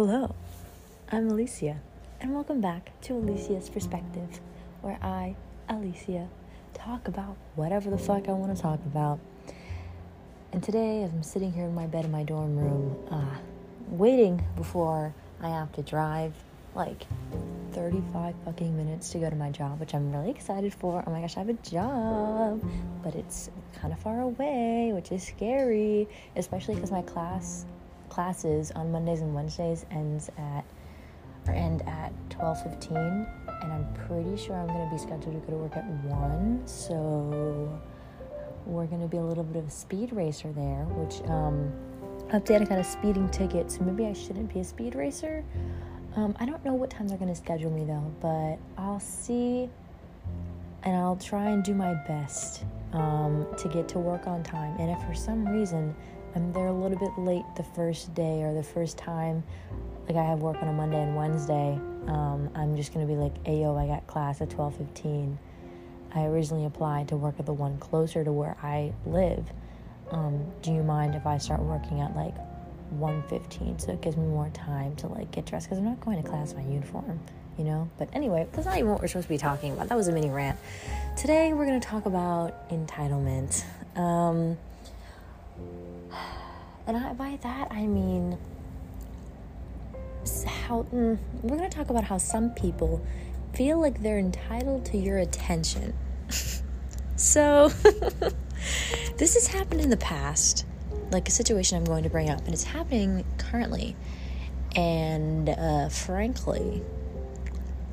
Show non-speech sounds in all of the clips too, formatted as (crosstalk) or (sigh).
Hello, I'm Alicia, and welcome back to Alicia's Perspective, where I, Alicia, talk about whatever the fuck I want to talk about. And today, I'm sitting here in my bed in my dorm room, uh, waiting before I have to drive like 35 fucking minutes to go to my job, which I'm really excited for. Oh my gosh, I have a job, but it's kind of far away, which is scary, especially because my class classes on Mondays and Wednesdays ends at or end at 12:15 and I'm pretty sure I'm to be scheduled to go to work at 1 so we're to be a little bit of a speed racer there which um update I got a speeding ticket so maybe I shouldn't be a speed racer. Um, I don't know what time they're to schedule me though but I'll see and I'll try and do my best um, to get to work on time and if for some reason I'm there a little bit late the first day or the first time. Like I have work on a Monday and Wednesday. Um, I'm just gonna be like, "Ayo, I got class at 12:15." I originally applied to work at the one closer to where I live. Um, do you mind if I start working at like 1:15 so it gives me more time to like get dressed because I'm not going to class in my uniform, you know? But anyway, that's not even what we're supposed to be talking about. That was a mini rant. Today we're gonna talk about entitlement. Um, and I, by that, I mean how mm, we're going to talk about how some people feel like they're entitled to your attention. (laughs) so, (laughs) this has happened in the past, like a situation I'm going to bring up, and it's happening currently. And uh, frankly,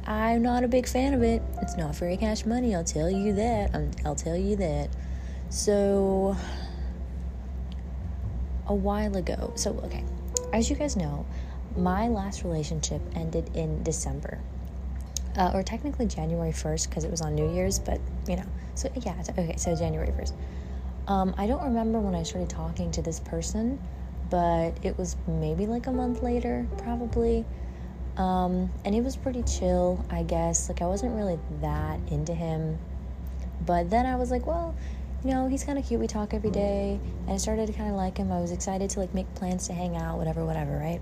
I'm not a big fan of it. It's not very cash money, I'll tell you that. i I'll tell you that. So, a while ago. So, okay, as you guys know, my last relationship ended in December. Uh, or technically January 1st because it was on New Year's, but you know, so yeah, okay, so January 1st. Um, I don't remember when I started talking to this person, but it was maybe like a month later, probably. Um, and it was pretty chill, I guess. Like, I wasn't really that into him. But then I was like, well, know, he's kind of cute. We talk every day. And I started to kind of like him. I was excited to like make plans to hang out, whatever, whatever, right?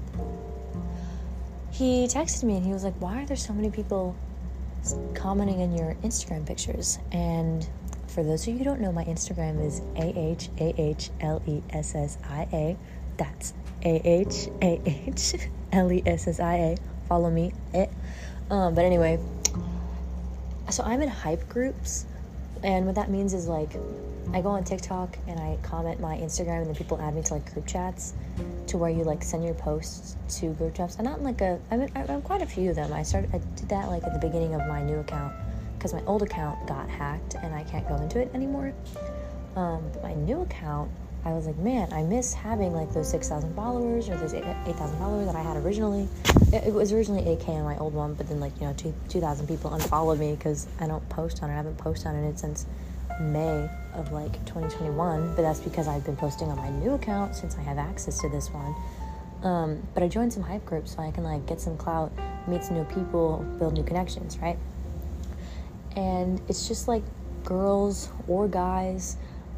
He texted me and he was like, Why are there so many people commenting on your Instagram pictures? And for those of you who don't know, my Instagram is A H A H L E S S I A. That's A H A H L E S S I A. Follow me. Eh. Um, but anyway, so I'm in hype groups. And what that means is like I go on TikTok and I comment my Instagram, and then people add me to like group chats, to where you like send your posts to group chats. And not in like a, I mean, I'm quite a few of them. I started, I did that like at the beginning of my new account because my old account got hacked and I can't go into it anymore. Um, but my new account, I was like, man, I miss having like those 6,000 followers or those 8,000 followers that I had originally. It, was originally 8K on my old one, but then like, you know, 2,000 people unfollowed me because I don't post on it. I haven't posted on it since May of like 2021, but that's because I've been posting on my new account since I have access to this one. Um, but I joined some hype groups so I can like get some clout, meet some new people, build new connections, right? And it's just like girls or guys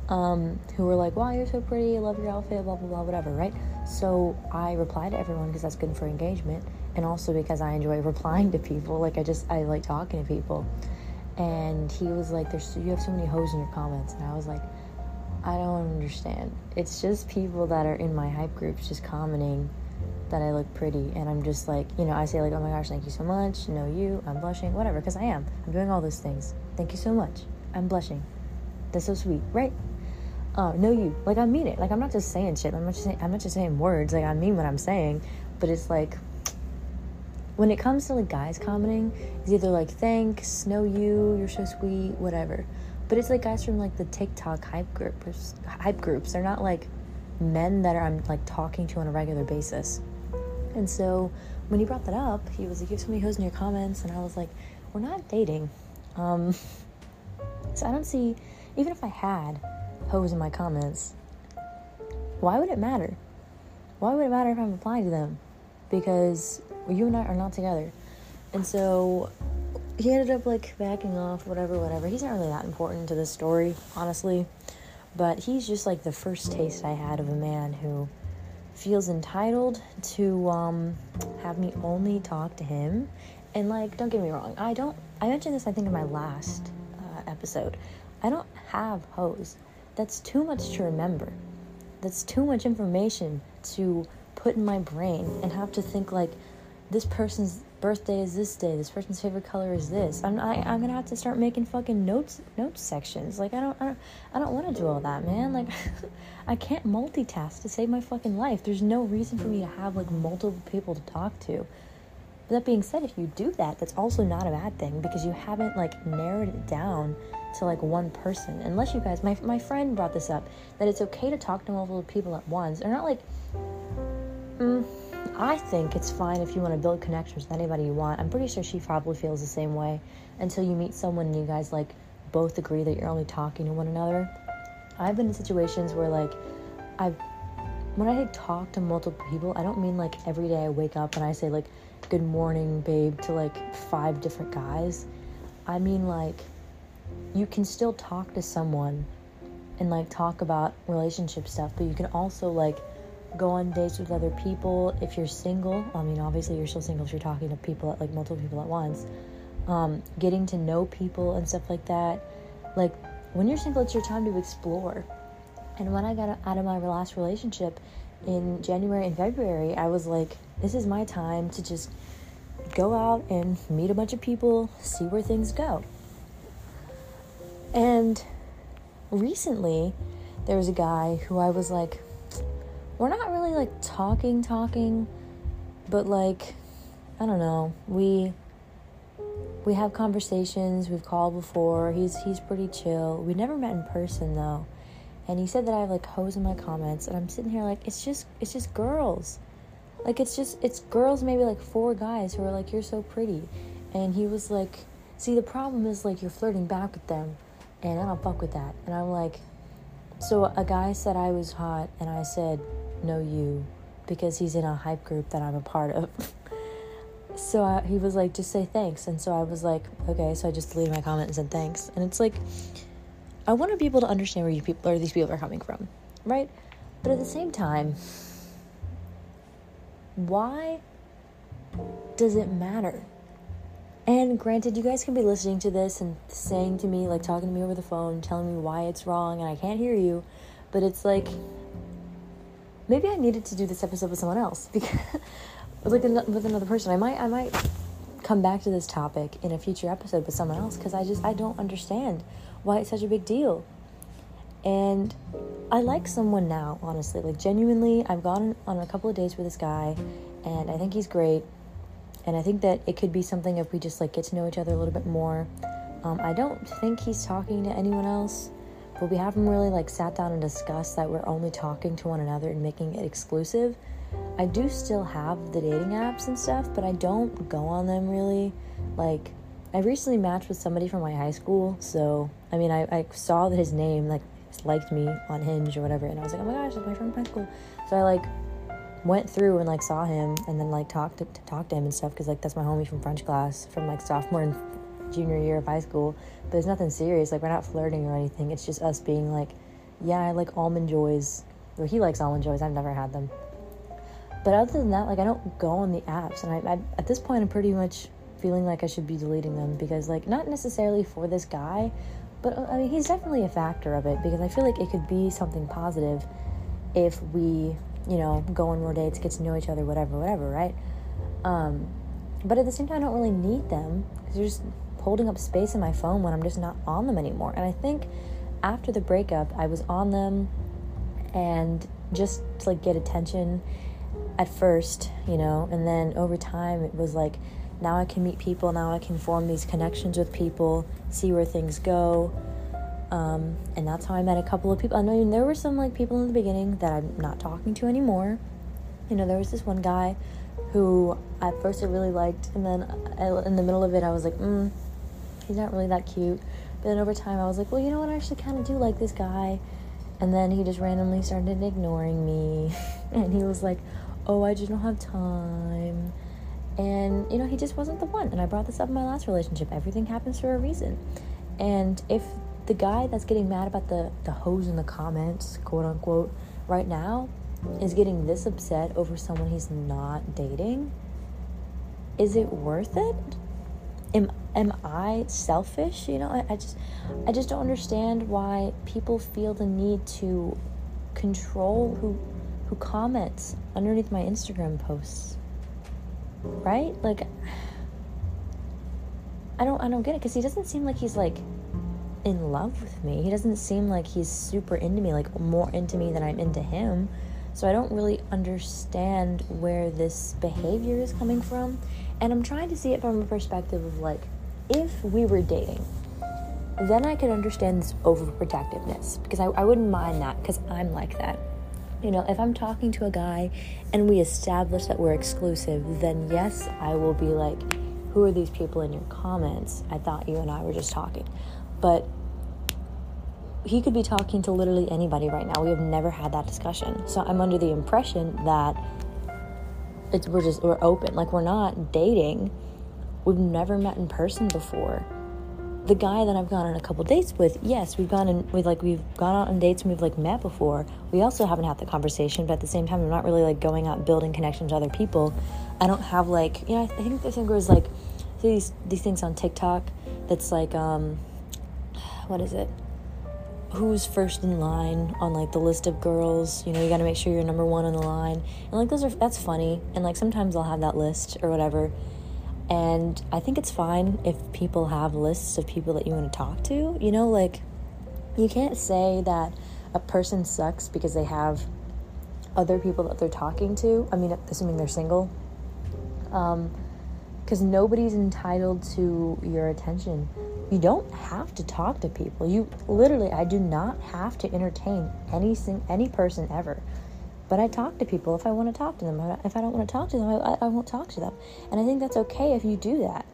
um, who were like, wow, you're so pretty, I love your outfit, blah, blah, blah, whatever, right? So I reply to everyone because that's good for engagement and also because I enjoy replying to people. Like, I just, I like talking to people and he was like, "There's you have so many hoes in your comments," and I was like, "I don't understand. It's just people that are in my hype groups just commenting that I look pretty, and I'm just like, you know, I say like, "Oh my gosh, thank you so much. No, you, I'm blushing, whatever," because I am. I'm doing all those things. Thank you so much. I'm blushing. That's so sweet, right? Uh, no, you. Like I mean it. Like I'm not just saying shit. I'm not just saying, I'm not just saying words. Like I mean what I'm saying, but it's like when it comes to like guys commenting, it's either like thanks, no you, you're so sweet, whatever. But it's like guys from like the TikTok hype groups, hype groups. They're not like men that I'm like talking to on a regular basis. And so when he brought that up, he was like, "You have so many hoes in your comments," and I was like, "We're not dating." Um, (laughs) so I don't see, even if I had hoes in my comments, why would it matter? Why would it matter if I'm replying to them? Because you and I are not together. And so he ended up like backing off, whatever, whatever. He's not really that important to this story, honestly. But he's just like the first taste I had of a man who feels entitled to um, have me only talk to him. And like, don't get me wrong, I don't. I mentioned this I think in my last uh, episode. I don't have hoes. That's too much to remember. That's too much information to put in my brain and have to think like this person's birthday is this day. This person's favorite color is this. I'm I, I'm gonna have to start making fucking notes notes sections. Like I don't I don't I don't want to do all that, man. Like (laughs) I can't multitask to save my fucking life. There's no reason for me to have like multiple people to talk to. But that being said, if you do that, that's also not a bad thing because you haven't like narrowed it down to like one person. Unless you guys, my my friend brought this up that it's okay to talk to multiple people at once. They're not like. Mm, I think it's fine if you want to build connections with anybody you want. I'm pretty sure she probably feels the same way until you meet someone and you guys like both agree that you're only talking to one another. I've been in situations where like I've when I talk to multiple people, I don't mean like every day I wake up and I say like good morning babe to like five different guys. I mean like you can still talk to someone and like talk about relationship stuff, but you can also like go on dates with other people. If you're single, I mean, obviously you're still single if you're talking to people, at, like multiple people at once. Um, getting to know people and stuff like that. Like when you're single, it's your time to explore. And when I got out of my last relationship in January and February, I was like, this is my time to just go out and meet a bunch of people, see where things go. And recently, there was a guy who I was like, we're not really like talking talking but like i don't know. We we have conversations. We've called before. He's he's pretty chill. We never met in person though. And he said that i have like hoes in my comments. And i'm sitting here like it's just it's just girls. Like it's just it's girls maybe like four guys who are like you're so pretty. And he was like see the problem is like you're flirting back with them and i don't fuck with that and i'm like so a guy said i was hot and i said no, you because he's in a hype group that I'm a part of. (laughs) so I, he was like, just say thanks. And so I was like, okay. So I just deleted my comment and said thanks. And it's like, I want to be able to understand where you people or these people are coming from, right? But at the same time, why does it matter? And granted, you guys can be listening to this and saying to me, like talking to me over the phone, telling me why it's wrong and I can't hear you. But it's like, maybe I needed to do this episode with someone else (laughs) because like with another person. I might I might come back to this topic in a future episode with someone else because I just I don't understand why it's such a big deal. And I like someone now, honestly. Like genuinely, I've gone on a couple of dates with this guy and I think he's great. And I think that it could be something if we just like get to know each other a little bit more. Um, I don't think he's talking to anyone else but we haven't really like sat down and discussed that we're only talking to one another and making it exclusive. I do still have the dating apps and stuff, but I don't go on them really. Like, I recently matched with somebody from my high school, so I mean, I, I saw that his name like liked me on Hinge or whatever, and I was like, oh my gosh, that's my friend from high school. So I like went through and like saw him and then like talked to, to talk to him and stuff because like that's my homie from French class from like sophomore and junior year of high school, but it's nothing serious. Like we're not flirting or anything. It's just us being like, yeah, I like almond joys, or he likes almond joys. I've never had them. But other than that, like I don't go on the apps, and I, I at this point I'm pretty much feeling like I should be deleting them because like not necessarily for this guy, but uh, I mean he's definitely a factor of it because I feel like it could be something positive if we you know go on more dates, get to know each other, whatever, whatever, right? Um, but at the same time, I don't really need them because they're just holding up space in my phone when I'm just not on them anymore. And I think after the breakup, I was on them and just to like get attention at first, you know, and then over time it was like now I can meet people, now I can form these connections with people, see where things go. Um, and that's how I met a couple of people. I know there were some like people in the beginning that I'm not talking to anymore. You know, there was this one guy who at first I really liked, and then I, in the middle of it, I was like, mm, he's not really that cute. But then over time, I was like, well, you know what? I actually kind of do like this guy. And then he just randomly started ignoring me. (laughs) and he was like, oh, I just don't have time. And, you know, he just wasn't the one. And I brought this up in my last relationship. Everything happens for a reason. And if the guy that's getting mad about the, the hoes in the comments, quote unquote, right now, is getting this upset over someone he's not dating, is it worth it? Am am I selfish? You know, I, I just I just don't understand why people feel the need to control who who comments underneath my Instagram posts. Right? Like (sighs) I don't I don't get it cuz he doesn't seem like he's like in love with me. He doesn't seem like he's super into me, like more into me than I'm into him. So I don't really understand where this behavior is coming from. And I'm trying to see it from a perspective of like, if we were dating, then I could understand this overprotectiveness because I, I wouldn't mind that because I'm like that. You know, if I'm talking to a guy and we establish that we're exclusive, then yes, I will be like, who are these people in your comments? I thought you and I were just talking. But he could be talking to literally anybody right now. We have never had that discussion. So I'm under the impression that it's we're just we're open. Like we're not dating. We've never met in person before. The guy that I've gone on a couple dates with, yes, we've gone and we've like we've gone out on dates and we've like met before. We also haven't had the conversation, but at the same time, I'm not really like going out building connections with other people. I don't have like you know I think the thing was like these these things on TikTok that's like um what is it? Who's first in line on like the list of girls? You know you got to make sure you're number one on the line. And like those are that's funny. And like sometimes i'll have that list or whatever. And i think it's fine if people have lists of people that you want to talk to you know? Like you can't say that a person sucks because they have other people that they're talking to i mean assuming they're single um because nobody's entitled to your attention you don't have to talk to people. You literally, I do not have to entertain any any person ever. But I talk to people if I want to talk to them. If I don't want to talk to them, I, I won't talk to them. And I think that's okay if you do that.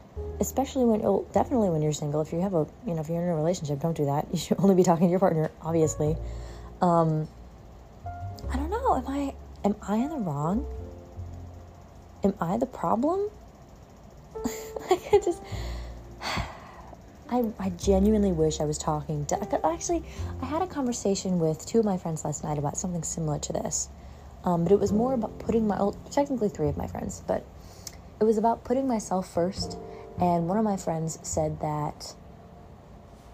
Especially when, oh, definitely when you're single. If you have a, you know, if you're in a relationship, don't do that. (laughs) You should only be talking to your partner, obviously. Um, I don't know. Am I, am I in the wrong? Am I the problem? (laughs) I just I, I genuinely wish I was talking to. Actually, I had a conversation with two of my friends last night about something similar to this. Um, but it was more about putting my, well, technically three of my friends, but it was about putting myself first. And one of my friends said that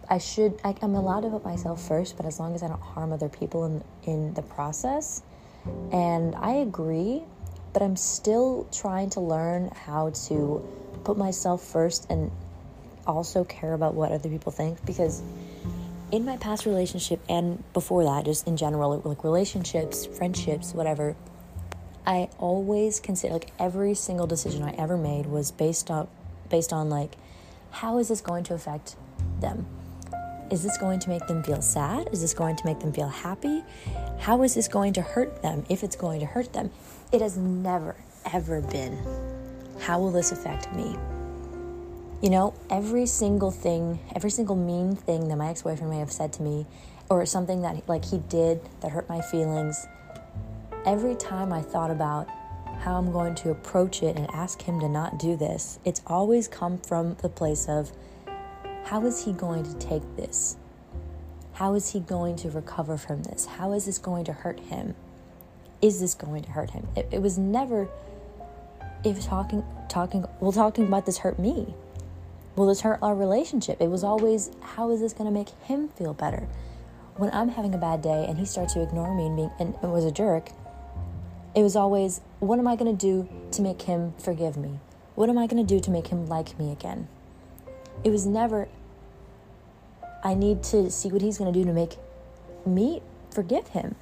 I should, I, am allowed to put myself first, but as long as I don't harm other people in, in the process. And I agree, but I'm still trying to learn how to put myself first and also care about what other people think because in my past relationship and before that, just in general, like relationships, friendships, whatever, I always consider like every single decision I ever made was based on based on like how is this going to affect them? Is this going to make them feel sad? Is this going to make them feel happy? How is this going to hurt them if it's going to hurt them? It has never ever been how will this affect me? You know, every single thing, every single mean thing that my ex boyfriend may have said to me, or something that like he did that hurt my feelings, every time I thought about how I'm going to approach it and ask him to not do this, it's always come from the place of how is he going to take this? How is he going to recover from this? How is this going to hurt him? Is this going to hurt him? It, it was never if talking talking well talking about this hurt me will this hurt our relationship? It was always, how is this going to make him feel better? When I'm having a bad day and he starts to ignore me and, being, and, and was a jerk, it was always, what am I going to do to make him forgive me? What am I going to do to make him like me again? It was never, I need to see what he's going to do to make me forgive him.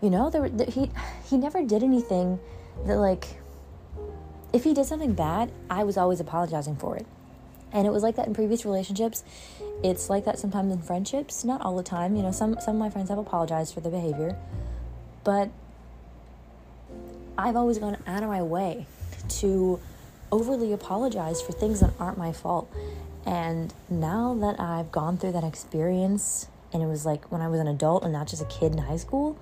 You know, there, there, he he never did anything that like if he did something bad, I was always apologizing for it. And it was like that in previous relationships. It's like that sometimes in friendships, not all the time. You know, some some of my friends have apologized for the behavior, but I've always gone out of my way to overly apologize for things that aren't my fault. And now that I've gone through that experience and it was like when I was an adult and not just a kid in high school,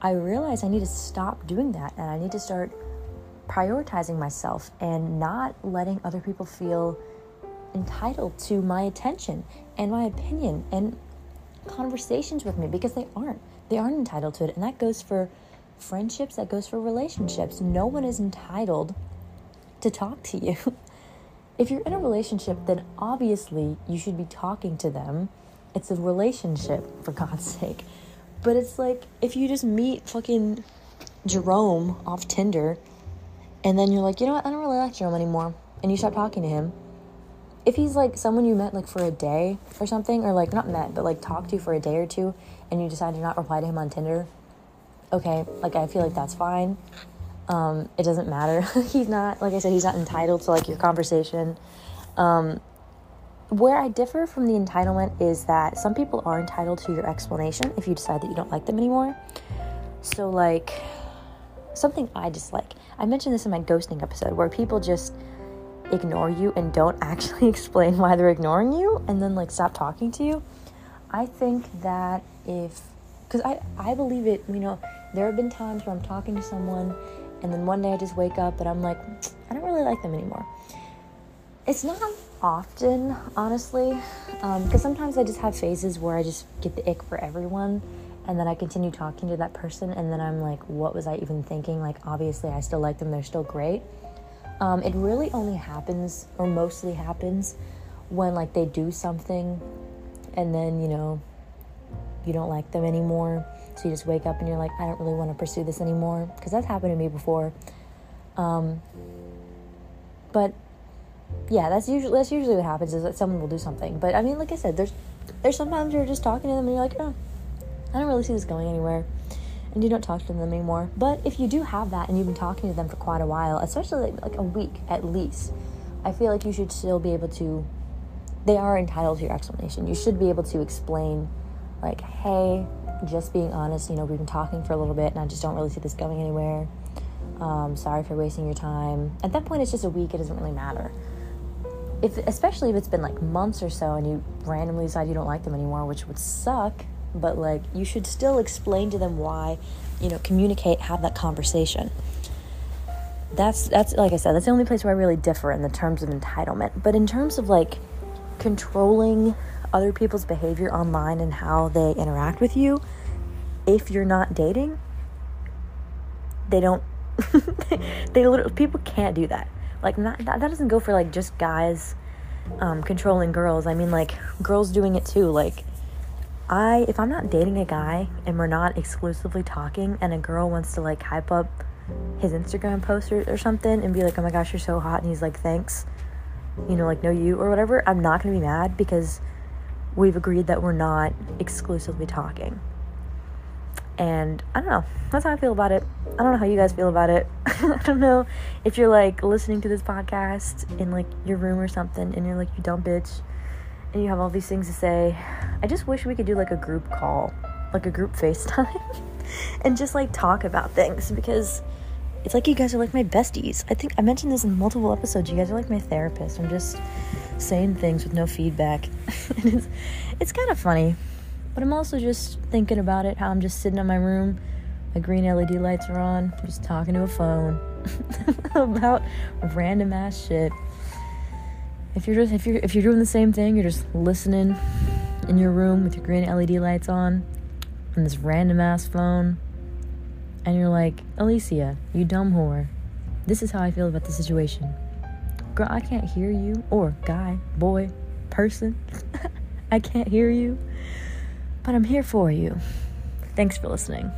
I realized I need to stop doing that and I need to start prioritizing myself and not letting other people feel entitled to my attention and my opinion and conversations with me because they aren't. They aren't entitled to it. And that goes for friendships, that goes for relationships. No one is entitled to talk to you. (laughs) if you're in a relationship, then obviously you should be talking to them. It's a relationship, for God's sake. But it's like if you just meet fucking Jerome off Tinder and then you're like, you know what, I don't really like Jerome anymore, and you stop talking to him. If he's like someone you met like for a day or something, or like not met, but like talked to for a day or two, and you decide to not reply to him on Tinder, okay, like I feel like that's fine. Um, it doesn't matter. (laughs) he's not, like I said, he's not entitled to like your conversation. Um, where I differ from the entitlement is that some people are entitled to your explanation if you decide that you don't like them anymore. So, like, something I dislike. I mentioned this in my ghosting episode where people just ignore you and don't actually (laughs) explain why they're ignoring you and then like stop talking to you. I think that if because I, I believe it, you know, there have been times where I'm talking to someone and then one day I just wake up and I'm like, I don't really like them anymore. It's not often, honestly, because um, sometimes I just have phases where I just get the ick for everyone and then I continue talking to that person, and then I'm like, what was I even thinking? Like, obviously, I still like them, they're still great. Um, it really only happens, or mostly happens, when like they do something and then, you know, you don't like them anymore. So you just wake up and you're like, I don't really want to pursue this anymore. Because that's happened to me before. Um, but yeah, that's usually that's usually what happens is that someone will do something. But I mean, like I said, there's there's sometimes you're just talking to them and you're like, oh, I don't really see this going anywhere. And you don't talk to them anymore. But if you do have that and you've been talking to them for quite a while, especially like, like a week at least, I feel like you should still be able to. They are entitled to your explanation. You should be able to explain, like, hey, just being honest, you know, we've been talking for a little bit and I just don't really see this going anywhere. Um, sorry for wasting your time. At that point, it's just a week, it doesn't really matter. If, especially if it's been like months or so and you randomly decide you don't like them anymore, which would suck but like you should still explain to them why, you know, communicate, have that conversation. That's that's like I said, that's the only place where I really differ in the terms of entitlement. But in terms of like controlling other people's behavior online and how they interact with you, if you're not dating, they don't (laughs) they literally people can't do that. Like not, that, that doesn't go for like just guys um, controlling girls. I mean like girls doing it too. Like I if I'm not dating a guy and we're not exclusively talking and a girl wants to like hype up his Instagram post or, or something and be like, "Oh my gosh, you're so hot." And he's like, "Thanks." You know, like no you or whatever. I'm not to be mad because we've agreed that we're not exclusively talking. And I don't know. That's how I feel about it. I don't know how you guys feel about it. (laughs) I don't know if you're like listening to this podcast in like your room or something and you're like, you dumb bitch and you have all these things to say. I just wish we could do like a group call, like a group (laughs) FaceTime, and just like talk about things because it's like you guys are like my besties. I think I mentioned this in multiple episodes. You guys are like my therapist. I'm just saying things with no feedback. (laughs) it's it's kind of funny. But I'm also just thinking about it how I'm just sitting in my room, my green LED lights are on, just talking to a phone (laughs) about random ass shit if you're just if you're if you're doing the same thing, you're just listening in your room with your green LED lights on on this random ass phone, and you're like, Alicia, you dumb whore. This is how I feel about the situation. Girl, I can't hear you, or guy, boy, person. (laughs) I can't hear you, but I'm here for you. Thanks for listening.